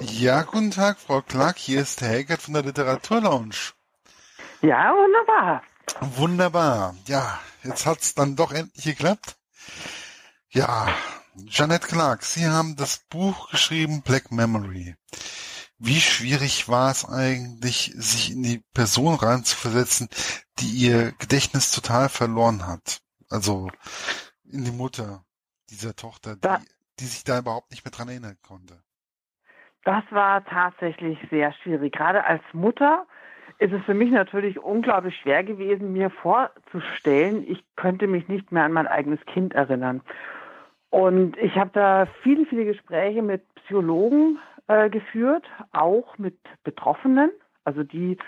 Ja, guten Tag, Frau Clark. Hier ist Herr Helgert von der Literaturlounge. Ja, wunderbar. Wunderbar. Ja, jetzt hat's dann doch endlich geklappt. Ja, Jeanette Clark, Sie haben das Buch geschrieben Black Memory. Wie schwierig war es eigentlich, sich in die Person reinzuversetzen, die ihr Gedächtnis total verloren hat? Also in die Mutter dieser Tochter, die, die sich da überhaupt nicht mehr dran erinnern konnte. Das war tatsächlich sehr schwierig. Gerade als Mutter ist es für mich natürlich unglaublich schwer gewesen, mir vorzustellen, ich könnte mich nicht mehr an mein eigenes Kind erinnern. Und ich habe da viele, viele Gespräche mit Psychologen äh, geführt, auch mit Betroffenen, also die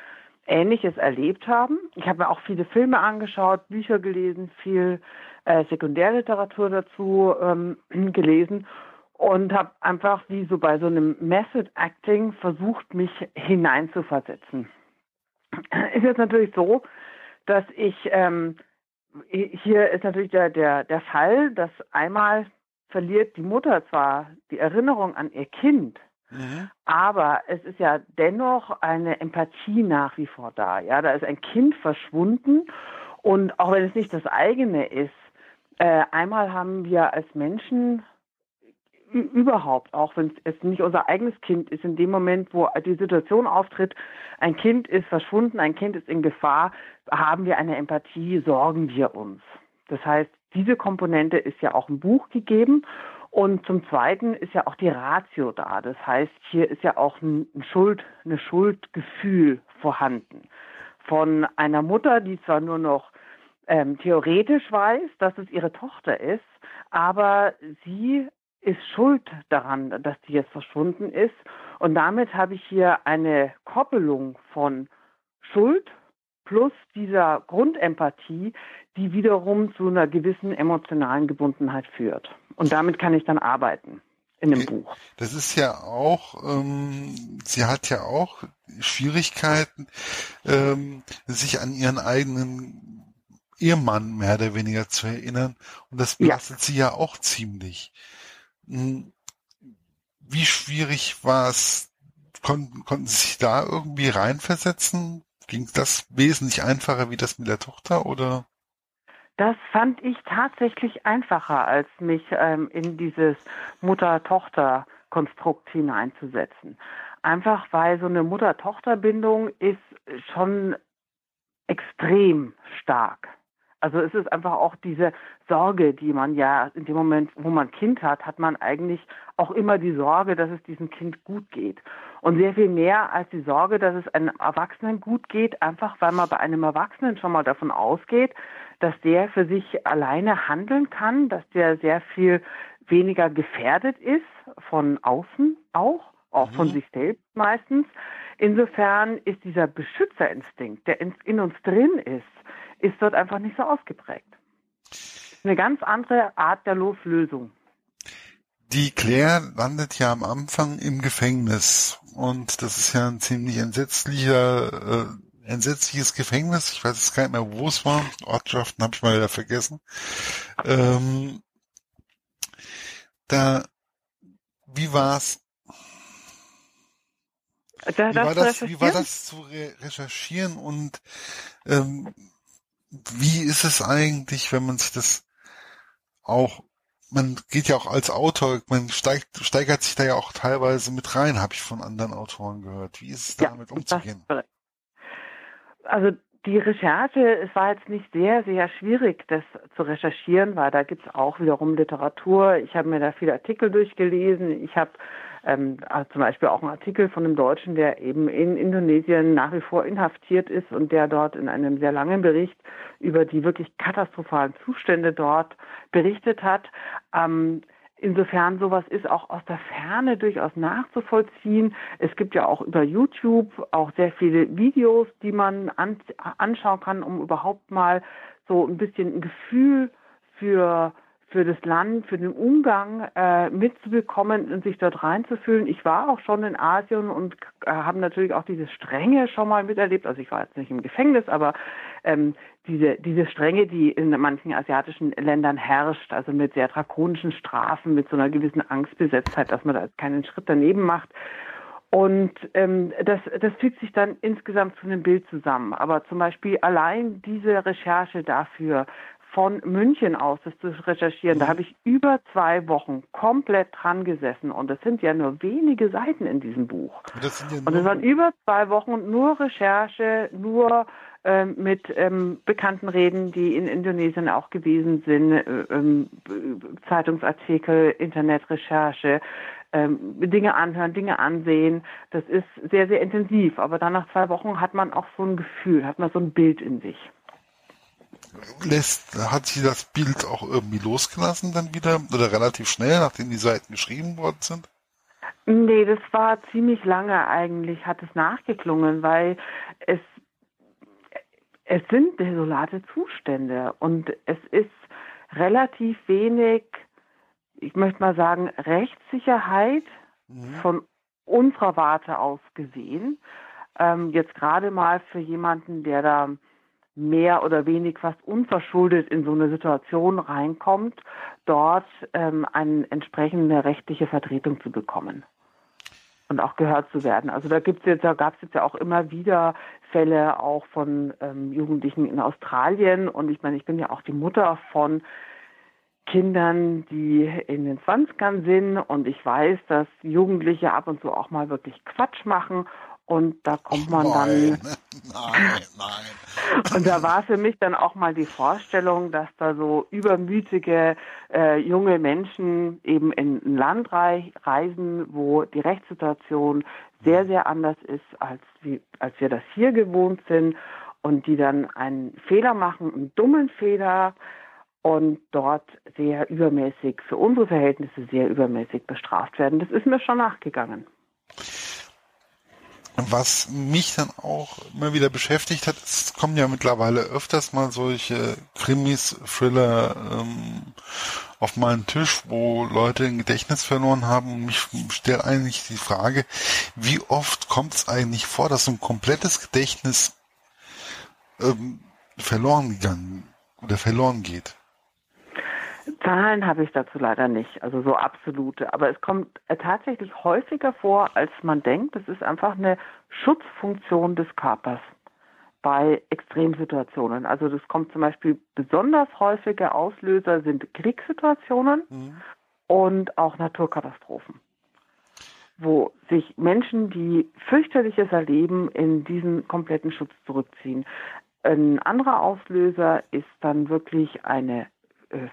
Ähnliches erlebt haben. Ich habe mir auch viele Filme angeschaut, Bücher gelesen, viel äh, Sekundärliteratur dazu ähm, gelesen und habe einfach wie so bei so einem Method Acting versucht, mich hineinzuversetzen. Ist jetzt natürlich so, dass ich ähm, hier ist natürlich der, der, der Fall, dass einmal verliert die Mutter zwar die Erinnerung an ihr Kind, mhm. aber es ist ja dennoch eine Empathie nach wie vor da. Ja, da ist ein Kind verschwunden und auch wenn es nicht das eigene ist, äh, einmal haben wir als Menschen überhaupt, auch wenn es nicht unser eigenes Kind ist, in dem Moment, wo die Situation auftritt, ein Kind ist verschwunden, ein Kind ist in Gefahr, haben wir eine Empathie, sorgen wir uns. Das heißt, diese Komponente ist ja auch im Buch gegeben. Und zum Zweiten ist ja auch die Ratio da. Das heißt, hier ist ja auch ein Schuld, eine Schuldgefühl vorhanden. Von einer Mutter, die zwar nur noch ähm, theoretisch weiß, dass es ihre Tochter ist, aber sie ist schuld daran, dass die jetzt verschwunden ist. Und damit habe ich hier eine Koppelung von Schuld plus dieser Grundempathie, die wiederum zu einer gewissen emotionalen Gebundenheit führt. Und damit kann ich dann arbeiten in dem Buch. Das ist ja auch, ähm, sie hat ja auch Schwierigkeiten, ähm, sich an ihren eigenen Ehemann mehr oder weniger zu erinnern. Und das belastet ja. sie ja auch ziemlich. Hm, wie schwierig war es? Konnten, konnten Sie sich da irgendwie reinversetzen? Ging das wesentlich einfacher wie das mit der Tochter oder? Das fand ich tatsächlich einfacher, als mich ähm, in dieses Mutter-Tochter-Konstrukt hineinzusetzen. Einfach weil so eine Mutter-Tochter-Bindung ist schon extrem stark. Also es ist einfach auch diese Sorge, die man ja in dem Moment, wo man Kind hat, hat man eigentlich auch immer die Sorge, dass es diesem Kind gut geht. Und sehr viel mehr als die Sorge, dass es einem Erwachsenen gut geht, einfach weil man bei einem Erwachsenen schon mal davon ausgeht, dass der für sich alleine handeln kann, dass der sehr viel weniger gefährdet ist von außen auch, auch mhm. von sich selbst meistens. Insofern ist dieser Beschützerinstinkt, der in, in uns drin ist, ist dort einfach nicht so ausgeprägt. Eine ganz andere Art der Loslösung. Die Claire landet ja am Anfang im Gefängnis und das ist ja ein ziemlich entsetzlicher, äh, entsetzliches Gefängnis. Ich weiß jetzt gar nicht mehr, wo es war. Ortschaften habe ich mal wieder vergessen. Ähm, da, wie war's? Da, wie, war das, wie war das zu re recherchieren und ähm, wie ist es eigentlich, wenn man sich das auch, man geht ja auch als Autor, man steigt, steigert sich da ja auch teilweise mit rein, habe ich von anderen Autoren gehört. Wie ist es damit ja, umzugehen? Also die Recherche, es war jetzt nicht sehr, sehr schwierig, das zu recherchieren, weil da gibt es auch wiederum Literatur. Ich habe mir da viele Artikel durchgelesen. Ich habe ähm, also zum Beispiel auch einen Artikel von einem Deutschen, der eben in Indonesien nach wie vor inhaftiert ist und der dort in einem sehr langen Bericht über die wirklich katastrophalen Zustände dort berichtet hat. Ähm, Insofern sowas ist auch aus der Ferne durchaus nachzuvollziehen. Es gibt ja auch über YouTube auch sehr viele Videos, die man an, anschauen kann, um überhaupt mal so ein bisschen ein Gefühl für für das Land, für den Umgang äh, mitzubekommen und sich dort reinzufühlen. Ich war auch schon in Asien und äh, habe natürlich auch diese Strenge schon mal miterlebt. Also ich war jetzt nicht im Gefängnis, aber ähm, diese, diese Strenge, die in manchen asiatischen Ländern herrscht, also mit sehr drakonischen Strafen, mit so einer gewissen Angstbesetztheit, dass man da keinen Schritt daneben macht. Und ähm, das, das fügt sich dann insgesamt zu einem Bild zusammen. Aber zum Beispiel allein diese Recherche dafür, von München aus das zu recherchieren, da habe ich über zwei Wochen komplett dran gesessen und es sind ja nur wenige Seiten in diesem Buch. Das ja und es waren über zwei Wochen nur Recherche, nur ähm, mit ähm, bekannten Reden, die in Indonesien auch gewesen sind, äh, ähm, Zeitungsartikel, Internetrecherche, ähm, Dinge anhören, Dinge ansehen. Das ist sehr, sehr intensiv. Aber dann nach zwei Wochen hat man auch so ein Gefühl, hat man so ein Bild in sich. Lässt, hat sie das Bild auch irgendwie losgelassen dann wieder oder relativ schnell, nachdem die Seiten geschrieben worden sind? Nee, das war ziemlich lange eigentlich, hat es nachgeklungen, weil es, es sind desolate Zustände und es ist relativ wenig ich möchte mal sagen, Rechtssicherheit mhm. von unserer Warte aus gesehen. Ähm, jetzt gerade mal für jemanden, der da mehr oder wenig fast unverschuldet in so eine Situation reinkommt, dort ähm, eine entsprechende rechtliche Vertretung zu bekommen und auch gehört zu werden. Also da gibt's jetzt, da gab es jetzt ja auch immer wieder Fälle auch von ähm, Jugendlichen in Australien und ich meine, ich bin ja auch die Mutter von Kindern, die in den Zwanzigern sind und ich weiß, dass Jugendliche ab und zu auch mal wirklich Quatsch machen und da kommt man nein, dann. Nein, nein. Und da war für mich dann auch mal die Vorstellung, dass da so übermütige äh, junge Menschen eben in ein Land reisen, wo die Rechtssituation sehr, sehr anders ist, als, wie, als wir das hier gewohnt sind und die dann einen Fehler machen, einen dummen Fehler, und dort sehr übermäßig, für unsere Verhältnisse sehr übermäßig bestraft werden. Das ist mir schon nachgegangen. Was mich dann auch immer wieder beschäftigt hat, es kommen ja mittlerweile öfters mal solche Krimis, Thriller ähm, auf meinen Tisch, wo Leute ein Gedächtnis verloren haben. Und mich stellt eigentlich die Frage, wie oft kommt es eigentlich vor, dass so ein komplettes Gedächtnis ähm, verloren gegangen oder verloren geht? Zahlen habe ich dazu leider nicht, also so absolute. Aber es kommt äh, tatsächlich häufiger vor, als man denkt. Das ist einfach eine Schutzfunktion des Körpers bei Extremsituationen. Also das kommt zum Beispiel besonders häufige Auslöser sind Kriegssituationen mhm. und auch Naturkatastrophen, wo sich Menschen, die fürchterliches erleben, in diesen kompletten Schutz zurückziehen. Ein anderer Auslöser ist dann wirklich eine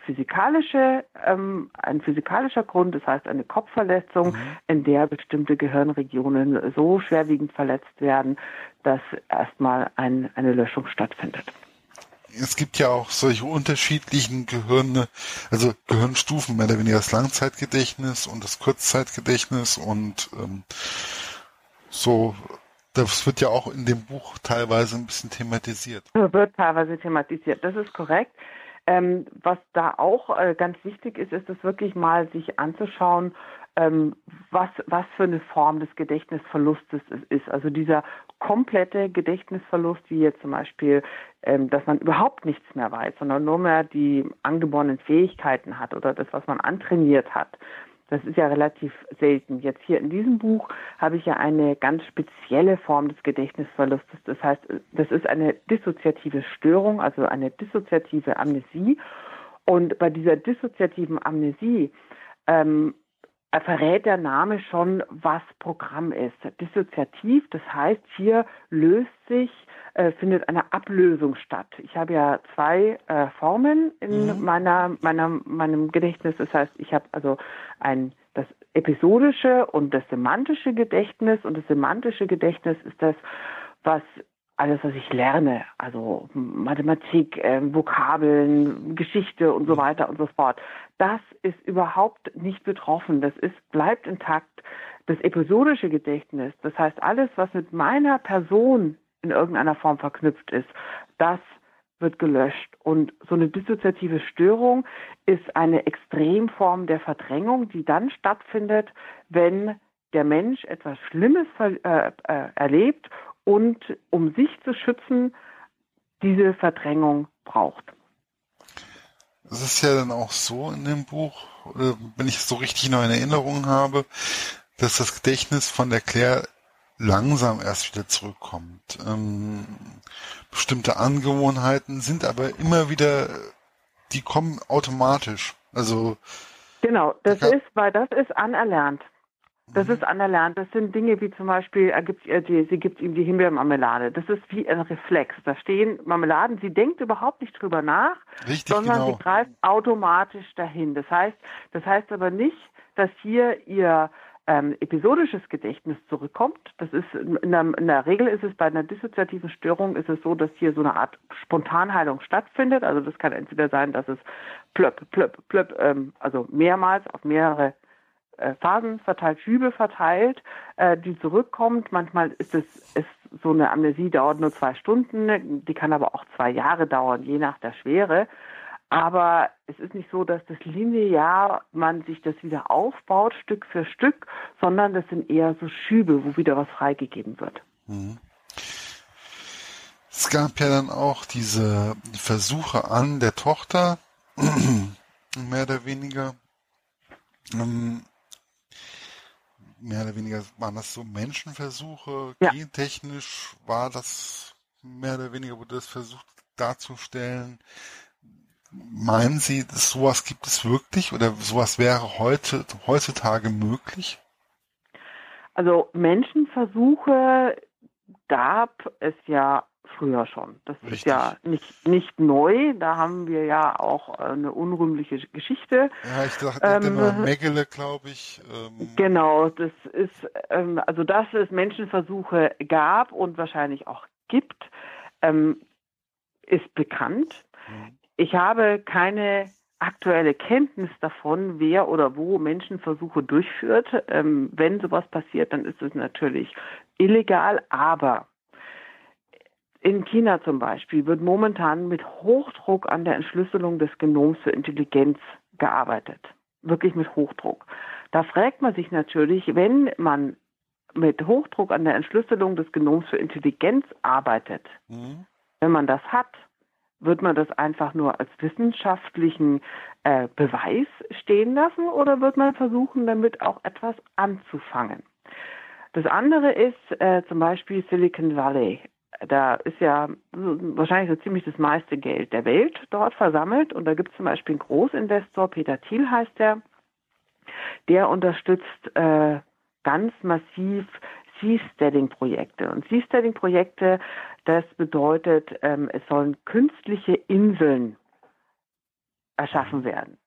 physikalische, ähm, ein physikalischer Grund, das heißt eine Kopfverletzung, mhm. in der bestimmte Gehirnregionen so schwerwiegend verletzt werden, dass erstmal ein, eine Löschung stattfindet. Es gibt ja auch solche unterschiedlichen Gehirne, also Gehirnstufen, mehr oder weniger das Langzeitgedächtnis und das Kurzzeitgedächtnis und ähm, so das wird ja auch in dem Buch teilweise ein bisschen thematisiert. Wird teilweise thematisiert, das ist korrekt. Ähm, was da auch äh, ganz wichtig ist, ist es wirklich mal sich anzuschauen, ähm, was, was für eine Form des Gedächtnisverlustes es ist. Also dieser komplette Gedächtnisverlust, wie jetzt zum Beispiel, ähm, dass man überhaupt nichts mehr weiß, sondern nur mehr die angeborenen Fähigkeiten hat oder das, was man antrainiert hat. Das ist ja relativ selten. Jetzt hier in diesem Buch habe ich ja eine ganz spezielle Form des Gedächtnisverlustes. Das heißt, das ist eine dissoziative Störung, also eine dissoziative Amnesie. Und bei dieser dissoziativen Amnesie ähm, verrät der Name schon, was Programm ist. Dissoziativ, das heißt, hier löst sich, äh, findet eine Ablösung statt. Ich habe ja zwei äh, Formen in mhm. meiner, meiner, meinem Gedächtnis. Das heißt, ich habe also ein das episodische und das semantische Gedächtnis. Und das semantische Gedächtnis ist das, was alles, was ich lerne, also Mathematik, äh, Vokabeln, Geschichte und so weiter und so fort, das ist überhaupt nicht betroffen. Das ist, bleibt intakt. Das episodische Gedächtnis, das heißt alles, was mit meiner Person in irgendeiner Form verknüpft ist, das wird gelöscht. Und so eine dissoziative Störung ist eine Extremform der Verdrängung, die dann stattfindet, wenn der Mensch etwas Schlimmes äh, äh, erlebt und um sich zu schützen, diese Verdrängung braucht. Es ist ja dann auch so in dem Buch, wenn ich es so richtig noch in Erinnerung habe, dass das Gedächtnis von der Claire langsam erst wieder zurückkommt. Ähm, bestimmte Angewohnheiten sind aber immer wieder, die kommen automatisch. Also genau, das ist, weil das ist anerlernt. Das mhm. ist anerlernt. Das sind Dinge wie zum Beispiel, er gibt, er, die, sie gibt ihm die Himbeermarmelade. Das ist wie ein Reflex. Da stehen Marmeladen, sie denkt überhaupt nicht drüber nach, Richtig, sondern genau. sie greift automatisch dahin. Das heißt, das heißt aber nicht, dass hier ihr ähm, episodisches Gedächtnis zurückkommt. Das ist in der, in der, Regel ist es bei einer dissoziativen Störung ist es so, dass hier so eine Art Spontanheilung stattfindet. Also das kann entweder sein, dass es plöpp, plöpp, plöpp, ähm, also mehrmals auf mehrere äh, Phasen verteilt, Schübe verteilt, äh, die zurückkommt. Manchmal ist es ist so eine Amnesie dauert nur zwei Stunden, die kann aber auch zwei Jahre dauern, je nach der Schwere. Aber es ist nicht so, dass das linear man sich das wieder aufbaut, Stück für Stück, sondern das sind eher so Schübe, wo wieder was freigegeben wird. Mhm. Es gab ja dann auch diese Versuche an der Tochter, mehr oder weniger. Ähm, mehr oder weniger waren das so Menschenversuche, ja. gentechnisch war das mehr oder weniger, wurde das versucht darzustellen. Meinen Sie, sowas gibt es wirklich oder sowas wäre heute, heutzutage möglich? Also Menschenversuche gab es ja früher schon. Das Richtig. ist ja nicht, nicht neu. Da haben wir ja auch eine unrühmliche Geschichte. Ja, ich dachte ähm, immer Megele, glaube ich. Ähm. Genau, das ist, ähm, also dass es Menschenversuche gab und wahrscheinlich auch gibt, ähm, ist bekannt. Mhm. Ich habe keine aktuelle Kenntnis davon, wer oder wo Menschenversuche durchführt. Ähm, wenn sowas passiert, dann ist es natürlich illegal, aber in China zum Beispiel wird momentan mit Hochdruck an der Entschlüsselung des Genoms für Intelligenz gearbeitet. Wirklich mit Hochdruck. Da fragt man sich natürlich, wenn man mit Hochdruck an der Entschlüsselung des Genoms für Intelligenz arbeitet, mhm. wenn man das hat, wird man das einfach nur als wissenschaftlichen äh, Beweis stehen lassen oder wird man versuchen, damit auch etwas anzufangen? Das andere ist äh, zum Beispiel Silicon Valley. Da ist ja wahrscheinlich so ziemlich das meiste Geld der Welt dort versammelt. Und da gibt es zum Beispiel einen Großinvestor, Peter Thiel heißt der, der unterstützt äh, ganz massiv Seasteading-Projekte. Und Seasteading-Projekte, das bedeutet, ähm, es sollen künstliche Inseln erschaffen werden.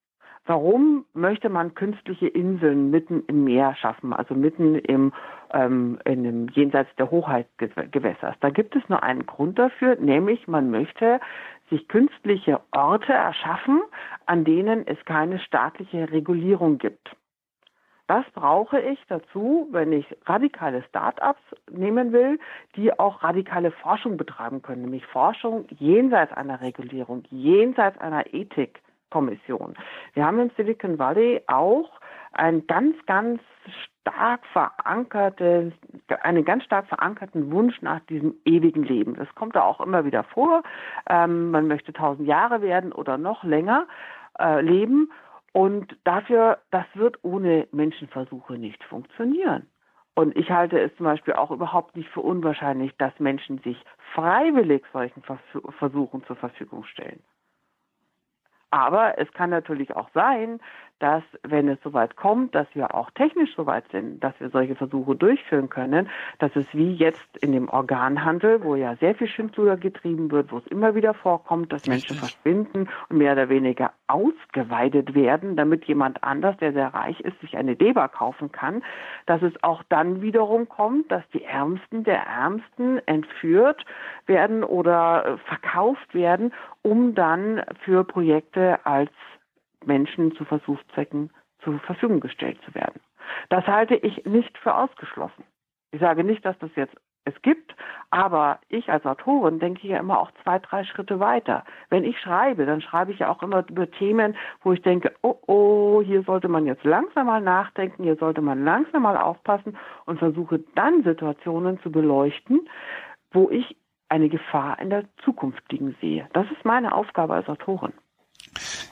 Warum möchte man künstliche Inseln mitten im Meer schaffen, also mitten im, ähm, in dem jenseits der Hochheitsgewässers? Da gibt es nur einen Grund dafür, nämlich man möchte sich künstliche Orte erschaffen, an denen es keine staatliche Regulierung gibt. Das brauche ich dazu, wenn ich radikale Start-ups nehmen will, die auch radikale Forschung betreiben können, nämlich Forschung jenseits einer Regulierung, jenseits einer Ethikkommission. Wir haben im Silicon Valley auch ein ganz, ganz stark verankerte, einen ganz stark verankerten Wunsch nach diesem ewigen Leben. Das kommt da auch immer wieder vor. Ähm, man möchte tausend Jahre werden oder noch länger äh, leben. Und dafür, das wird ohne Menschenversuche nicht funktionieren. Und ich halte es zum Beispiel auch überhaupt nicht für unwahrscheinlich, dass Menschen sich freiwillig solchen Versuchen zur Verfügung stellen. Aber es kann natürlich auch sein, dass wenn es soweit kommt, dass wir auch technisch soweit sind, dass wir solche Versuche durchführen können, dass es wie jetzt in dem Organhandel, wo ja sehr viel Schindluder getrieben wird, wo es immer wieder vorkommt, dass Menschen verschwinden und mehr oder weniger ausgeweidet werden, damit jemand anders, der sehr reich ist, sich eine Leber kaufen kann, dass es auch dann wiederum kommt, dass die Ärmsten der Ärmsten entführt werden oder verkauft werden, um dann für Projekte als Menschen zu Versuchszwecken zur Verfügung gestellt zu werden. Das halte ich nicht für ausgeschlossen. Ich sage nicht, dass das jetzt es gibt, aber ich als Autorin denke ja immer auch zwei, drei Schritte weiter. Wenn ich schreibe, dann schreibe ich ja auch immer über Themen, wo ich denke, oh, oh, hier sollte man jetzt langsam mal nachdenken, hier sollte man langsam mal aufpassen und versuche dann Situationen zu beleuchten, wo ich eine Gefahr in der Zukunft liegen sehe. Das ist meine Aufgabe als Autorin.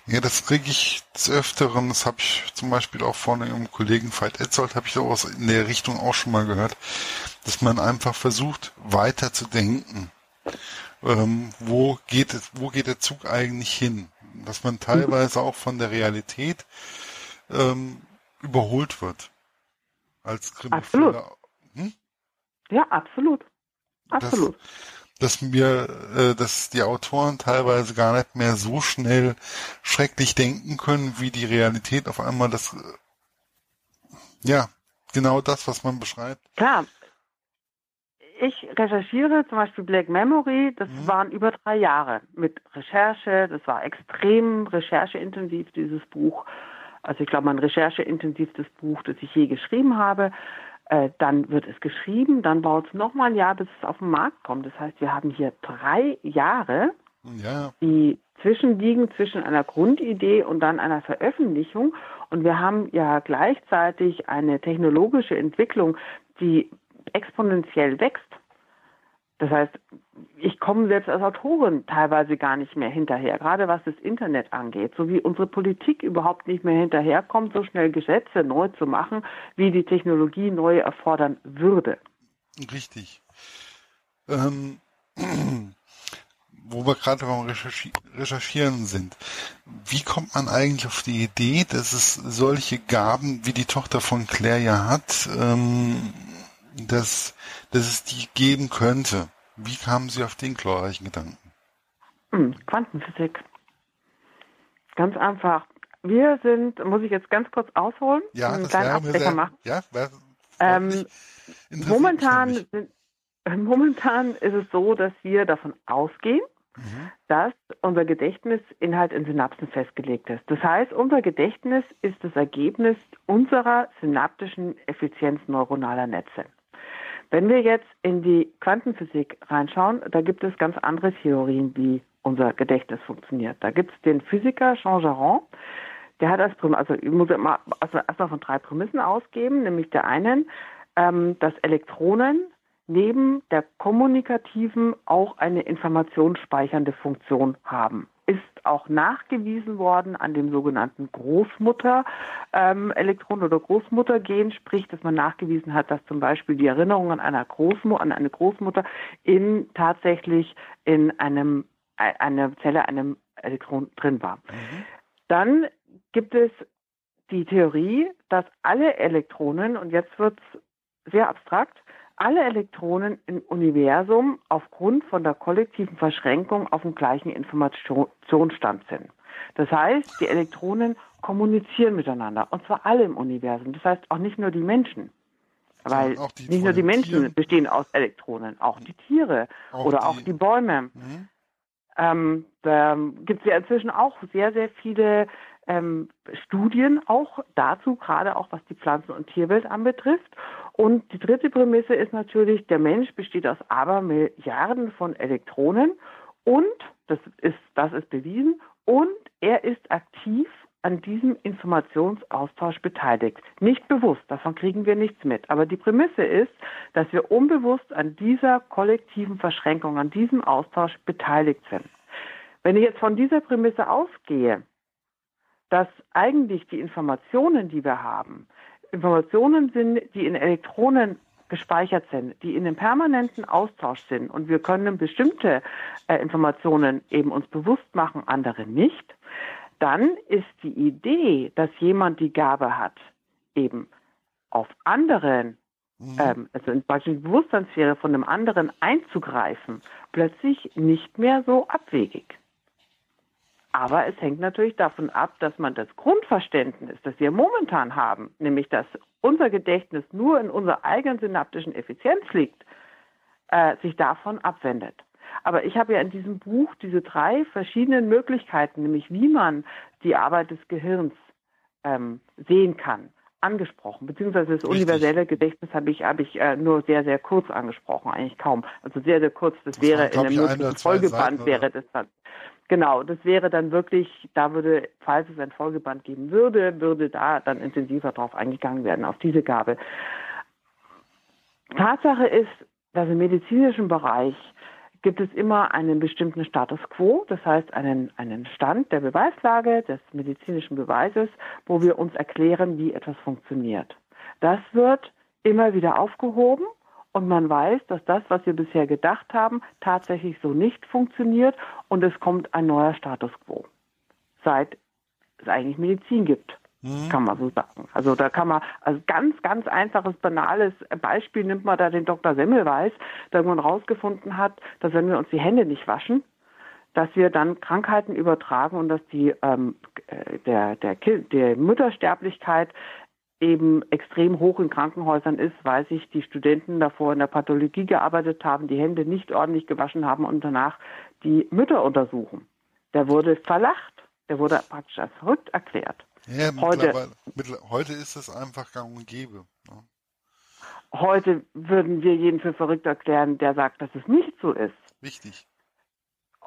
Ja, das kriege ich des Öfteren, das habe ich zum Beispiel auch von einem Kollegen Veit Etzold, habe ich sowas in der Richtung auch schon mal gehört, dass man einfach versucht, weiter zu denken. Ähm, wo geht wo geht der Zug eigentlich hin? Dass man teilweise auch von der Realität ähm, überholt wird. Als Absolut. Hm? Ja, absolut. Absolut. Das, dass mir, äh, dass die Autoren teilweise gar nicht mehr so schnell schrecklich denken können, wie die Realität auf einmal das, äh, ja, genau das, was man beschreibt. Klar. Ich recherchiere zum Beispiel Black Memory, das mhm. waren über drei Jahre mit Recherche, das war extrem rechercheintensiv, dieses Buch. Also ich glaube, mein rechercheintensivstes Buch, das ich je geschrieben habe. Äh, dann wird es geschrieben, dann dauert es nochmal ein Jahr, bis es auf den Markt kommt. Das heißt, wir haben hier drei Jahre, ja. die zwischenliegen zwischen einer Grundidee und dann einer Veröffentlichung. Und wir haben ja gleichzeitig eine technologische Entwicklung, die exponentiell wächst. Das heißt, ich komme selbst als Autorin teilweise gar nicht mehr hinterher, gerade was das Internet angeht, so wie unsere Politik überhaupt nicht mehr hinterherkommt, so schnell Gesetze neu zu machen, wie die Technologie neu erfordern würde. Richtig. Ähm, wo wir gerade beim Recherchi Recherchieren sind. Wie kommt man eigentlich auf die Idee, dass es solche Gaben, wie die Tochter von Claire ja hat, ähm, dass, dass es die geben könnte. Wie kamen Sie auf den glorreichen Gedanken? Hm, Quantenphysik. Ganz einfach. Wir sind, muss ich jetzt ganz kurz ausholen? Ja, das wäre mir sehr, machen? Ja, ähm, momentan, sind, momentan ist es so, dass wir davon ausgehen, mhm. dass unser Gedächtnis Inhalt in Synapsen festgelegt ist. Das heißt, unser Gedächtnis ist das Ergebnis unserer synaptischen Effizienz neuronaler Netze. Wenn wir jetzt in die Quantenphysik reinschauen, da gibt es ganz andere Theorien, wie unser Gedächtnis funktioniert. Da gibt es den Physiker Jean Jaron, der hat als also ich muss mal also erstmal von drei Prämissen ausgeben, nämlich der einen, ähm, dass Elektronen neben der kommunikativen auch eine informationsspeichernde Funktion haben ist auch nachgewiesen worden an dem sogenannten Großmutter-Elektron- ähm, oder Großmuttergen, sprich, dass man nachgewiesen hat, dass zum Beispiel die Erinnerung an, einer Großmutter, an eine Großmutter in tatsächlich in einem äh, einer Zelle einem Elektron drin war. Mhm. Dann gibt es die Theorie, dass alle Elektronen, und jetzt wird es sehr abstrakt, alle Elektronen im Universum aufgrund von der kollektiven Verschränkung auf dem gleichen Informationsstand sind. Das heißt, die Elektronen kommunizieren miteinander und zwar alle im Universum. Das heißt auch nicht nur die Menschen. Weil nicht nur die Menschen Tieren. bestehen aus Elektronen, auch die Tiere auch oder die, auch die Bäume. Mhm. Ähm, da gibt es ja inzwischen auch sehr, sehr viele ähm, Studien auch dazu, gerade auch was die Pflanzen- und Tierwelt anbetrifft. Und die dritte Prämisse ist natürlich, der Mensch besteht aus Abermilliarden von Elektronen und, das ist, das ist bewiesen, und er ist aktiv an diesem Informationsaustausch beteiligt. Nicht bewusst, davon kriegen wir nichts mit. Aber die Prämisse ist, dass wir unbewusst an dieser kollektiven Verschränkung, an diesem Austausch beteiligt sind. Wenn ich jetzt von dieser Prämisse ausgehe, dass eigentlich die Informationen, die wir haben, Informationen sind, die in Elektronen gespeichert sind, die in einem permanenten Austausch sind und wir können bestimmte äh, Informationen eben uns bewusst machen, andere nicht, dann ist die Idee, dass jemand die Gabe hat, eben auf anderen, mhm. ähm, also in beispielsweise die Bewusstseinssphäre von einem anderen einzugreifen, plötzlich nicht mehr so abwegig. Aber es hängt natürlich davon ab, dass man das Grundverständnis, das wir momentan haben, nämlich dass unser Gedächtnis nur in unserer eigenen synaptischen Effizienz liegt, äh, sich davon abwendet. Aber ich habe ja in diesem Buch diese drei verschiedenen Möglichkeiten, nämlich wie man die Arbeit des Gehirns ähm, sehen kann, angesprochen. Beziehungsweise das Richtig. universelle Gedächtnis habe ich, habe ich äh, nur sehr, sehr kurz angesprochen, eigentlich kaum. Also sehr, sehr kurz. Das, das wäre in einem möglichen Folgeband, wäre das dann. Genau, das wäre dann wirklich, da würde, falls es ein Folgeband geben würde, würde da dann intensiver drauf eingegangen werden, auf diese Gabe. Tatsache ist, dass im medizinischen Bereich gibt es immer einen bestimmten Status quo, das heißt einen, einen Stand der Beweislage, des medizinischen Beweises, wo wir uns erklären, wie etwas funktioniert. Das wird immer wieder aufgehoben und man weiß, dass das, was wir bisher gedacht haben, tatsächlich so nicht funktioniert und es kommt ein neuer Status quo, seit es eigentlich Medizin gibt. Mhm. Kann man so sagen. Also da kann man, also ganz, ganz einfaches, banales Beispiel nimmt man da den Dr. Semmelweis, der irgendwann rausgefunden hat, dass wenn wir uns die Hände nicht waschen, dass wir dann Krankheiten übertragen und dass die ähm, äh, der, der, der Muttersterblichkeit eben extrem hoch in Krankenhäusern ist, weil sich die Studenten davor in der Pathologie gearbeitet haben, die Hände nicht ordentlich gewaschen haben und danach die Mütter untersuchen. Der wurde verlacht, der wurde praktisch als verrückt erklärt. Ja, heute, heute ist es einfach gang und gäbe. Ne? Heute würden wir jeden für verrückt erklären, der sagt, dass es nicht so ist. Wichtig.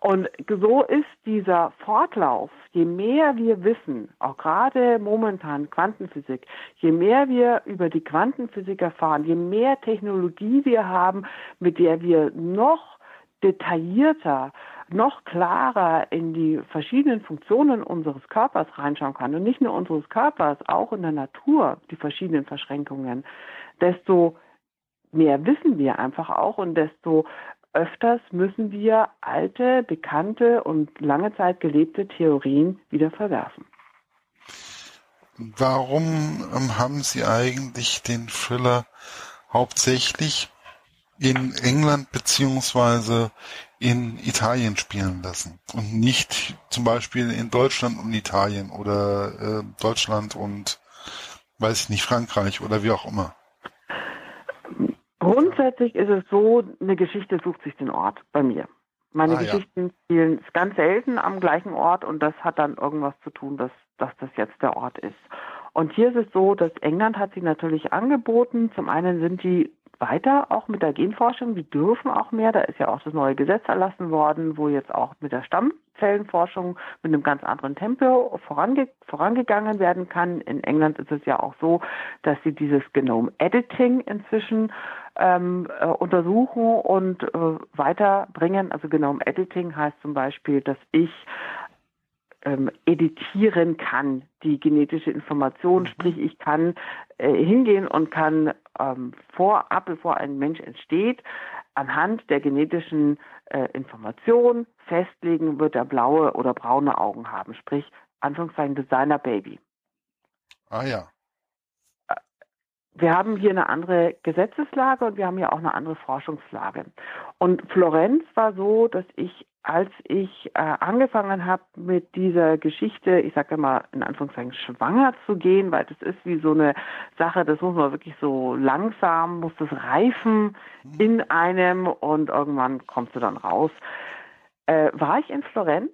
Und so ist dieser Fortlauf, je mehr wir wissen, auch gerade momentan Quantenphysik, je mehr wir über die Quantenphysik erfahren, je mehr Technologie wir haben, mit der wir noch detaillierter noch klarer in die verschiedenen Funktionen unseres Körpers reinschauen kann. Und nicht nur unseres Körpers, auch in der Natur die verschiedenen Verschränkungen, desto mehr wissen wir einfach auch und desto öfters müssen wir alte, bekannte und lange Zeit gelebte Theorien wieder verwerfen. Warum ähm, haben Sie eigentlich den Thriller hauptsächlich in England beziehungsweise in Italien spielen lassen und nicht zum Beispiel in Deutschland und Italien oder äh, Deutschland und weiß ich nicht, Frankreich oder wie auch immer. Grundsätzlich ist es so, eine Geschichte sucht sich den Ort bei mir. Meine ah, Geschichten ja. spielen ganz selten am gleichen Ort und das hat dann irgendwas zu tun, dass, dass das jetzt der Ort ist. Und hier ist es so, dass England hat sie natürlich angeboten. Zum einen sind die weiter, auch mit der Genforschung. Die dürfen auch mehr. Da ist ja auch das neue Gesetz erlassen worden, wo jetzt auch mit der Stammzellenforschung mit einem ganz anderen Tempo vorange vorangegangen werden kann. In England ist es ja auch so, dass sie dieses Genome Editing inzwischen ähm, äh, untersuchen und äh, weiterbringen. Also Genome Editing heißt zum Beispiel, dass ich ähm, editieren kann, die genetische Information. Mhm. Sprich, ich kann äh, hingehen und kann ähm, vorab, bevor ein Mensch entsteht, anhand der genetischen äh, Information festlegen, wird er blaue oder braune Augen haben. Sprich, Anführungszeichen Designer Baby. Ah ja. Wir haben hier eine andere Gesetzeslage und wir haben hier auch eine andere Forschungslage. Und Florenz war so, dass ich als ich äh, angefangen habe mit dieser Geschichte, ich sage immer in Anführungszeichen schwanger zu gehen, weil das ist wie so eine Sache, das muss man wirklich so langsam, muss das reifen mhm. in einem und irgendwann kommst du dann raus. Äh, war ich in Florenz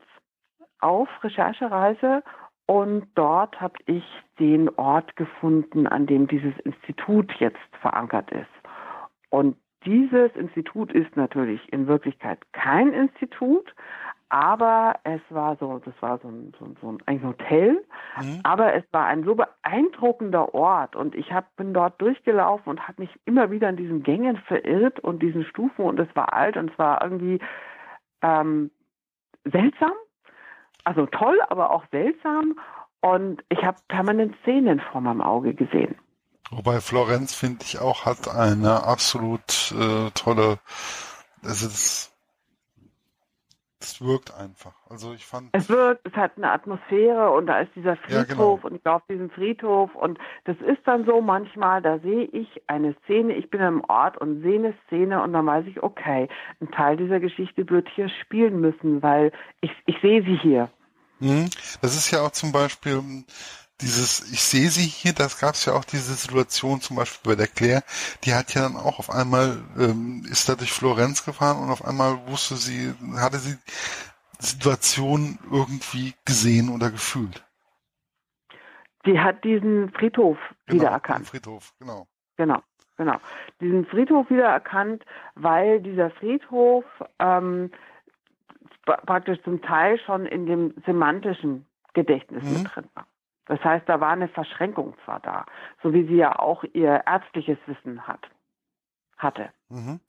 auf Recherchereise und dort habe ich den Ort gefunden, an dem dieses Institut jetzt verankert ist. Und dieses Institut ist natürlich in Wirklichkeit kein Institut, aber es war so, das war so ein, so so ein, Hotel, mhm. aber es war ein so beeindruckender Ort und ich hab, bin dort durchgelaufen und habe mich immer wieder in diesen Gängen verirrt und diesen Stufen und es war alt und es war irgendwie ähm, seltsam, also toll, aber auch seltsam und ich habe permanent Szenen vor meinem Auge gesehen. Wobei Florenz, finde ich, auch hat eine absolut äh, tolle, also das, es wirkt einfach. Also ich fand. Es wirkt, es hat eine Atmosphäre und da ist dieser Friedhof ja, genau. und ich war auf diesem Friedhof und das ist dann so manchmal, da sehe ich eine Szene, ich bin im Ort und sehe eine Szene und dann weiß ich, okay, ein Teil dieser Geschichte wird hier spielen müssen, weil ich, ich sehe sie hier. Mhm. Das ist ja auch zum Beispiel dieses, ich sehe sie hier, das gab es ja auch diese Situation zum Beispiel bei der Claire, die hat ja dann auch auf einmal, ähm, ist da durch Florenz gefahren und auf einmal wusste sie, hatte sie die Situation irgendwie gesehen oder gefühlt. Die hat diesen Friedhof genau, wiedererkannt. Friedhof, genau. Genau, genau. Diesen Friedhof wiedererkannt, weil dieser Friedhof ähm, praktisch zum Teil schon in dem semantischen Gedächtnis mhm. mit drin war. Das heißt, da war eine Verschränkung zwar da, so wie sie ja auch ihr ärztliches Wissen hat, hatte. Mhm.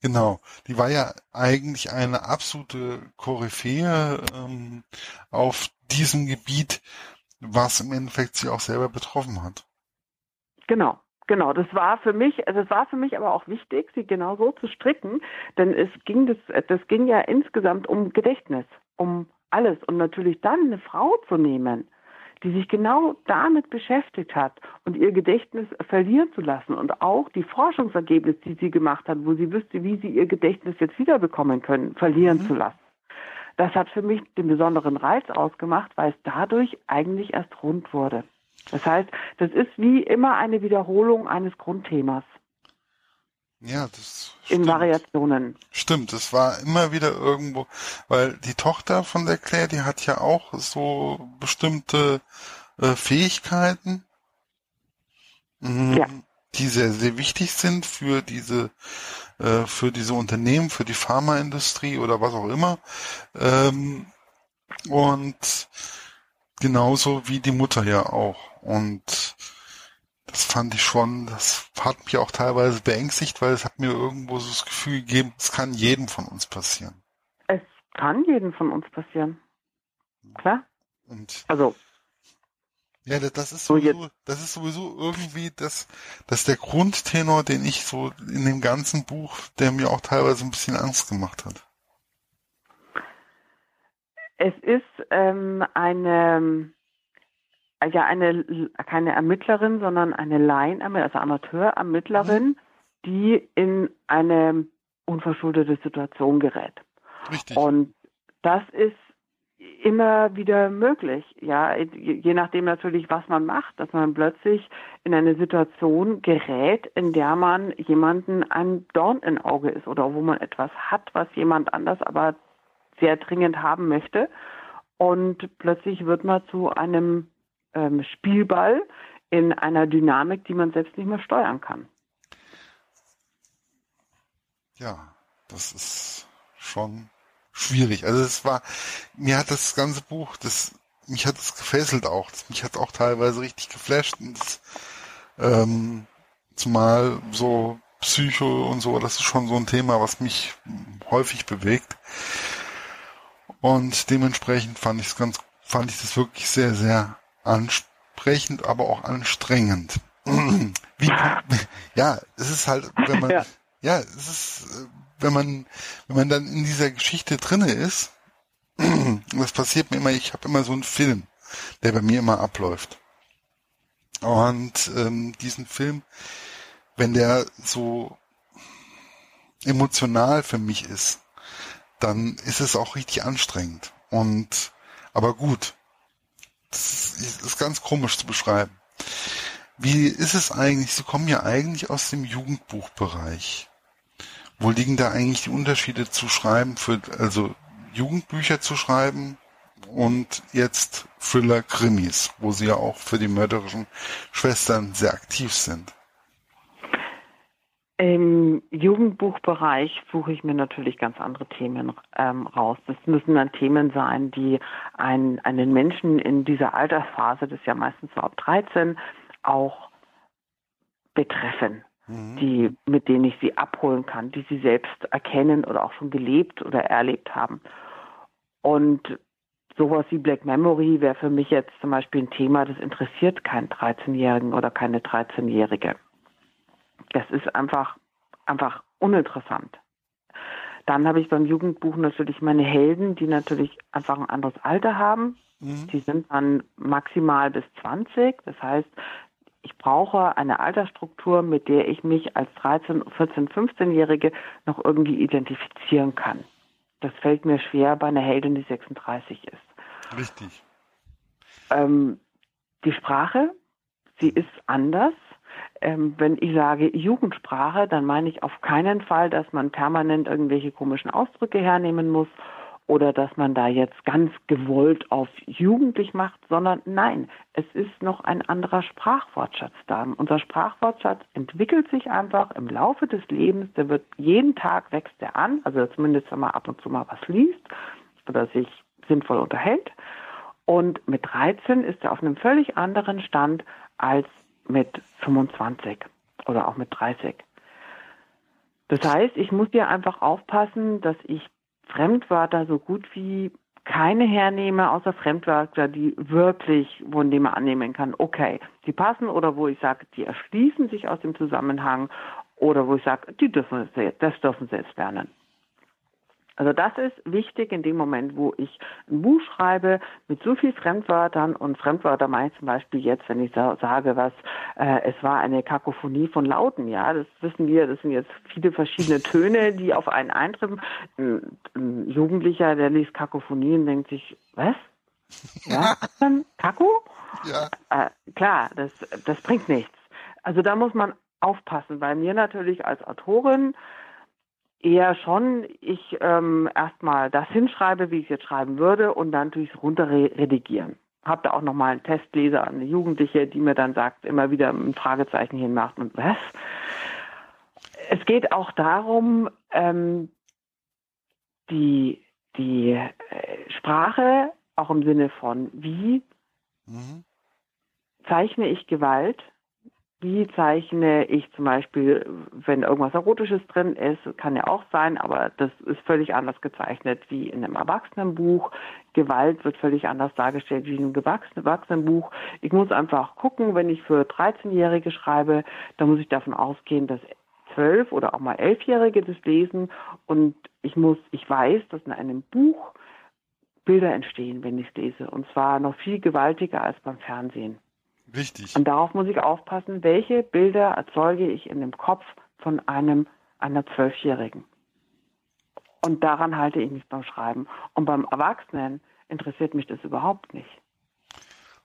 Genau, die war ja eigentlich eine absolute Koryphäe ähm, auf diesem Gebiet, was im Endeffekt sie auch selber betroffen hat. Genau. Genau, das war für mich, also es war für mich aber auch wichtig, sie genau so zu stricken, denn es ging das, das ging ja insgesamt um Gedächtnis, um alles und natürlich dann eine Frau zu nehmen, die sich genau damit beschäftigt hat und ihr Gedächtnis verlieren zu lassen und auch die Forschungsergebnisse, die sie gemacht hat, wo sie wüsste, wie sie ihr Gedächtnis jetzt wiederbekommen können, verlieren mhm. zu lassen. Das hat für mich den besonderen Reiz ausgemacht, weil es dadurch eigentlich erst rund wurde. Das heißt, das ist wie immer eine Wiederholung eines Grundthemas. Ja, das stimmt. In Variationen. Stimmt, es war immer wieder irgendwo, weil die Tochter von der Claire, die hat ja auch so bestimmte äh, Fähigkeiten, mh, ja. die sehr, sehr wichtig sind für diese, äh, für diese Unternehmen, für die Pharmaindustrie oder was auch immer. Ähm, und genauso wie die Mutter ja auch. Und das fand ich schon, das hat mich auch teilweise beängstigt, weil es hat mir irgendwo so das Gefühl gegeben, es kann jedem von uns passieren. Es kann jedem von uns passieren. Klar. Und also ja, das ist sowieso, das ist sowieso irgendwie das, das der Grundtenor, den ich so in dem ganzen Buch, der mir auch teilweise ein bisschen Angst gemacht hat. Es ist ähm, eine ja eine keine Ermittlerin, sondern eine Laien, also Amateurermittlerin, mhm. die in eine unverschuldete Situation gerät. Richtig. Und das ist immer wieder möglich, ja, je nachdem natürlich, was man macht, dass man plötzlich in eine Situation gerät, in der man jemanden ein Dorn im Auge ist oder wo man etwas hat, was jemand anders aber sehr dringend haben möchte. Und plötzlich wird man zu einem ähm, Spielball in einer Dynamik, die man selbst nicht mehr steuern kann. Ja, das ist schon schwierig. Also es war, mir hat das ganze Buch, das, mich hat es gefesselt auch. Das, mich hat auch teilweise richtig geflasht. Und das, ähm, zumal so Psycho und so, das ist schon so ein Thema, was mich häufig bewegt. Und dementsprechend fand ich es ganz, fand ich das wirklich sehr, sehr ansprechend, aber auch anstrengend. Wie, ja, es ist halt, wenn man, ja, ja es ist, wenn man, wenn man dann in dieser Geschichte drinne ist, das passiert mir immer, ich habe immer so einen Film, der bei mir immer abläuft. Und ähm, diesen Film, wenn der so emotional für mich ist, dann ist es auch richtig anstrengend. Und aber gut, das ist ganz komisch zu beschreiben. Wie ist es eigentlich? Sie kommen ja eigentlich aus dem Jugendbuchbereich. Wo liegen da eigentlich die Unterschiede zu schreiben für, also Jugendbücher zu schreiben und jetzt Thriller-Krimis, wo Sie ja auch für die mörderischen Schwestern sehr aktiv sind? Im Jugendbuchbereich suche ich mir natürlich ganz andere Themen ähm, raus. Das müssen dann Themen sein, die einen, einen Menschen in dieser Altersphase, das ist ja meistens so ab 13, auch betreffen, mhm. die, mit denen ich sie abholen kann, die sie selbst erkennen oder auch schon gelebt oder erlebt haben. Und sowas wie Black Memory wäre für mich jetzt zum Beispiel ein Thema, das interessiert keinen 13-Jährigen oder keine 13-Jährige das ist einfach, einfach uninteressant. Dann habe ich beim Jugendbuch natürlich meine Helden, die natürlich einfach ein anderes Alter haben. Mhm. Die sind dann maximal bis 20. Das heißt, ich brauche eine Altersstruktur, mit der ich mich als 13, 14, 15-Jährige noch irgendwie identifizieren kann. Das fällt mir schwer bei einer Heldin, die 36 ist. Richtig. Ähm, die Sprache, sie ist anders ähm, wenn ich sage Jugendsprache, dann meine ich auf keinen Fall, dass man permanent irgendwelche komischen Ausdrücke hernehmen muss oder dass man da jetzt ganz gewollt auf jugendlich macht, sondern nein, es ist noch ein anderer Sprachwortschatz da. Unser Sprachwortschatz entwickelt sich einfach im Laufe des Lebens, der wird jeden Tag wächst er an, also zumindest wenn man ab und zu mal was liest oder sich sinnvoll unterhält. Und mit 13 ist er auf einem völlig anderen Stand als mit 25 oder auch mit 30. Das heißt, ich muss hier einfach aufpassen, dass ich Fremdwörter so gut wie keine hernehme, außer Fremdwörter, die wirklich, von denen man annehmen kann, okay, sie passen oder wo ich sage, die erschließen sich aus dem Zusammenhang oder wo ich sage, die dürfen, das dürfen sie jetzt lernen. Also das ist wichtig in dem Moment, wo ich ein Buch schreibe mit so viel Fremdwörtern und Fremdwörter meine ich zum Beispiel jetzt, wenn ich sage, was äh, es war eine Kakophonie von Lauten, ja, das wissen wir, das sind jetzt viele verschiedene Töne, die auf einen eintreffen. Ein, ein Jugendlicher, der liest Kakophonie und denkt sich, was? Ja, Kako? Ja. Äh, klar, das, das bringt nichts. Also da muss man aufpassen. Bei mir natürlich als Autorin eher schon ich ähm, erstmal das hinschreibe, wie ich es jetzt schreiben würde, und dann durchs runterredigieren. Hab da auch nochmal einen Testleser, eine Jugendliche, die mir dann sagt, immer wieder ein Fragezeichen hinmacht und was? Es geht auch darum, ähm, die, die äh, Sprache, auch im Sinne von wie mhm. zeichne ich Gewalt, wie zeichne ich zum Beispiel, wenn irgendwas Erotisches drin ist, kann ja auch sein, aber das ist völlig anders gezeichnet wie in einem Erwachsenenbuch. Gewalt wird völlig anders dargestellt wie in einem Erwachsenenbuch. Ich muss einfach gucken, wenn ich für 13-Jährige schreibe, dann muss ich davon ausgehen, dass zwölf oder auch mal elfjährige das lesen und ich muss, ich weiß, dass in einem Buch Bilder entstehen, wenn ich es lese und zwar noch viel gewaltiger als beim Fernsehen. Wichtig. Und darauf muss ich aufpassen, welche Bilder erzeuge ich in dem Kopf von einem einer Zwölfjährigen. Und daran halte ich mich beim Schreiben. Und beim Erwachsenen interessiert mich das überhaupt nicht.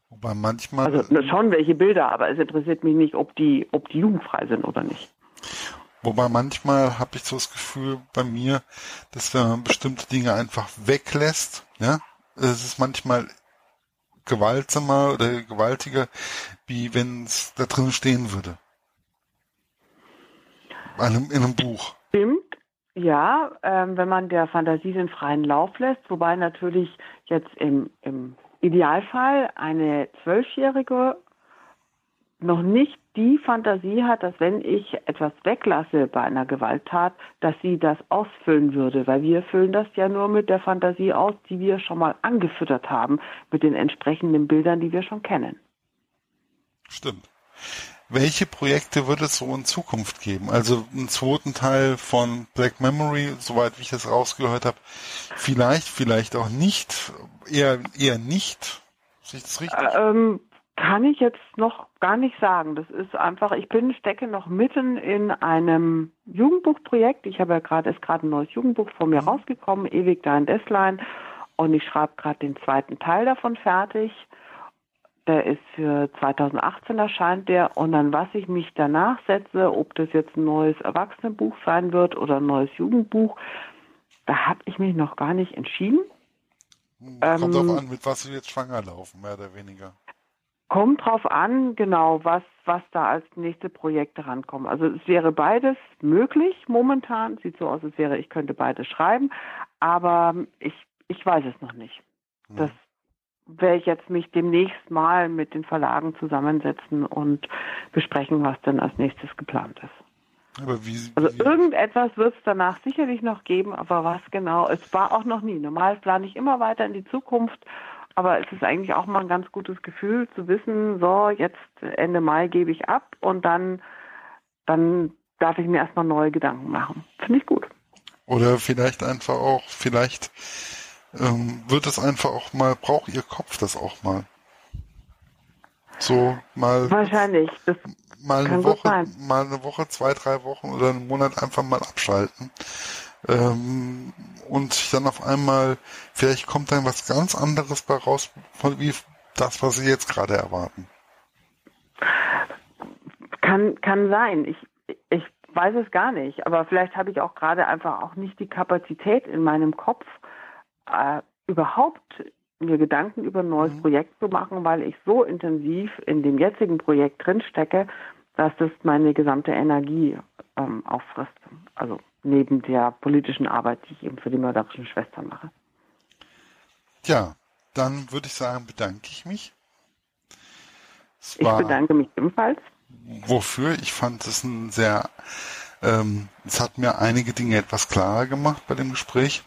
Wobei manchmal. Also schon welche Bilder, aber es interessiert mich nicht, ob die, ob die jugendfrei sind oder nicht. Wobei manchmal habe ich so das Gefühl bei mir, dass wenn man bestimmte Dinge einfach weglässt, ja, es ist manchmal gewaltsamer oder gewaltiger, wie wenn es da drin stehen würde. In einem, in einem Buch. Stimmt, ja, ähm, wenn man der Fantasie den freien Lauf lässt, wobei natürlich jetzt im, im Idealfall eine Zwölfjährige noch nicht die Fantasie hat, dass wenn ich etwas weglasse bei einer Gewalttat, dass sie das ausfüllen würde, weil wir füllen das ja nur mit der Fantasie aus, die wir schon mal angefüttert haben, mit den entsprechenden Bildern, die wir schon kennen. Stimmt. Welche Projekte wird es so in Zukunft geben? Also einen zweiten Teil von Black Memory, soweit ich das rausgehört habe, vielleicht, vielleicht auch nicht, eher eher nicht. Ist das richtig? Ähm, kann ich jetzt noch gar nicht sagen. Das ist einfach, ich bin, stecke noch mitten in einem Jugendbuchprojekt. Ich habe ja gerade, ist gerade ein neues Jugendbuch von mir mhm. rausgekommen, Ewig dein Deathline. Und ich schreibe gerade den zweiten Teil davon fertig. Der ist für 2018 erscheint der. Und dann, was ich mich danach setze, ob das jetzt ein neues Erwachsenenbuch sein wird oder ein neues Jugendbuch, da habe ich mich noch gar nicht entschieden. Kommt ähm, auch an, mit was Sie jetzt schwanger laufen, mehr oder weniger. Kommt drauf an, genau, was, was da als nächste Projekte rankommen. Also es wäre beides möglich momentan. Sieht so aus, als wäre, ich könnte beides schreiben, aber ich, ich weiß es noch nicht. Hm. Das werde ich jetzt mich demnächst mal mit den Verlagen zusammensetzen und besprechen, was denn als nächstes geplant ist. Aber wie, also wie, irgendetwas wird es danach sicherlich noch geben, aber was genau, es war auch noch nie. Normal plane ich immer weiter in die Zukunft aber es ist eigentlich auch mal ein ganz gutes Gefühl zu wissen, so, jetzt Ende Mai gebe ich ab und dann, dann darf ich mir erstmal neue Gedanken machen. Finde ich gut. Oder vielleicht einfach auch, vielleicht ähm, wird es einfach auch mal, braucht Ihr Kopf das auch mal. So mal. Wahrscheinlich. Das mal eine Woche, mal eine Woche, zwei, drei Wochen oder einen Monat einfach mal abschalten. Ähm, und dann auf einmal, vielleicht kommt dann was ganz anderes bei raus, wie das, was Sie jetzt gerade erwarten. Kann, kann sein. Ich, ich weiß es gar nicht, aber vielleicht habe ich auch gerade einfach auch nicht die Kapazität in meinem Kopf, äh, überhaupt mir Gedanken über ein neues mhm. Projekt zu machen, weil ich so intensiv in dem jetzigen Projekt drinstecke, dass das meine gesamte Energie ähm, auffrisst. Also neben der politischen Arbeit, die ich eben für die mörderischen Schwestern mache. Ja, dann würde ich sagen, bedanke ich mich. Es ich bedanke mich ebenfalls. Wofür? Ich fand es ein sehr Ähm, es hat mir einige Dinge etwas klarer gemacht bei dem Gespräch.